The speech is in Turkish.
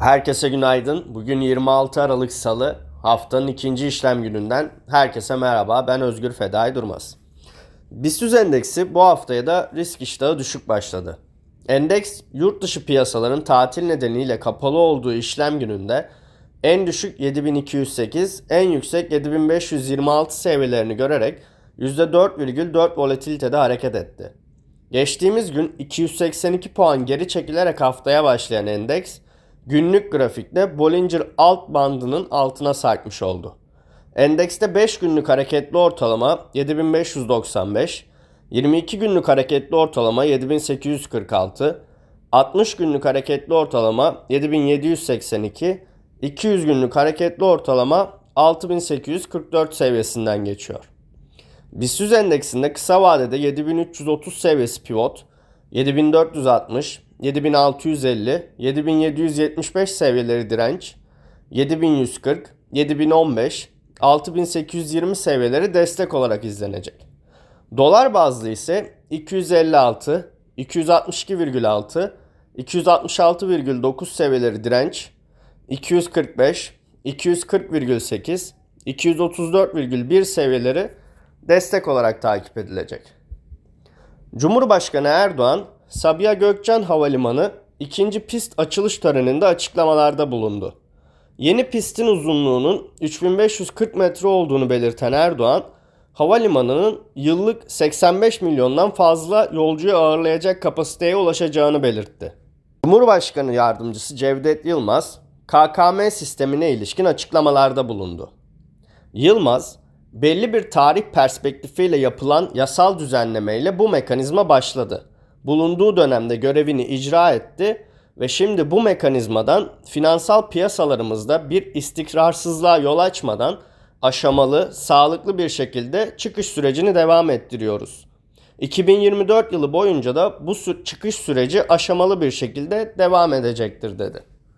Herkese günaydın. Bugün 26 Aralık Salı. Haftanın ikinci işlem gününden herkese merhaba. Ben Özgür Fedai Durmaz. BIST endeksi bu haftaya da risk iştahı düşük başladı. Endeks yurt dışı piyasaların tatil nedeniyle kapalı olduğu işlem gününde en düşük 7208, en yüksek 7526 seviyelerini görerek %4,4 volatilitede hareket etti. Geçtiğimiz gün 282 puan geri çekilerek haftaya başlayan endeks günlük grafikte Bollinger alt bandının altına sarkmış oldu. Endekste 5 günlük hareketli ortalama 7595, 22 günlük hareketli ortalama 7846, 60 günlük hareketli ortalama 7782, 200 günlük hareketli ortalama 6844 seviyesinden geçiyor. BIST endeksinde kısa vadede 7330 seviyesi pivot, 7460, 7650, 7775 seviyeleri direnç, 7140, 7015, 6820 seviyeleri destek olarak izlenecek. Dolar bazlı ise 256, 262,6, 266,9 seviyeleri direnç, 245, 240,8, 234,1 seviyeleri destek olarak takip edilecek. Cumhurbaşkanı Erdoğan, Sabiha Gökçen Havalimanı ikinci pist açılış töreninde açıklamalarda bulundu. Yeni pistin uzunluğunun 3540 metre olduğunu belirten Erdoğan, havalimanının yıllık 85 milyondan fazla yolcuyu ağırlayacak kapasiteye ulaşacağını belirtti. Cumhurbaşkanı Yardımcısı Cevdet Yılmaz, KKM sistemine ilişkin açıklamalarda bulundu. Yılmaz, belli bir tarih perspektifiyle yapılan yasal düzenlemeyle bu mekanizma başladı. Bulunduğu dönemde görevini icra etti ve şimdi bu mekanizmadan finansal piyasalarımızda bir istikrarsızlığa yol açmadan aşamalı, sağlıklı bir şekilde çıkış sürecini devam ettiriyoruz. 2024 yılı boyunca da bu çıkış süreci aşamalı bir şekilde devam edecektir dedi.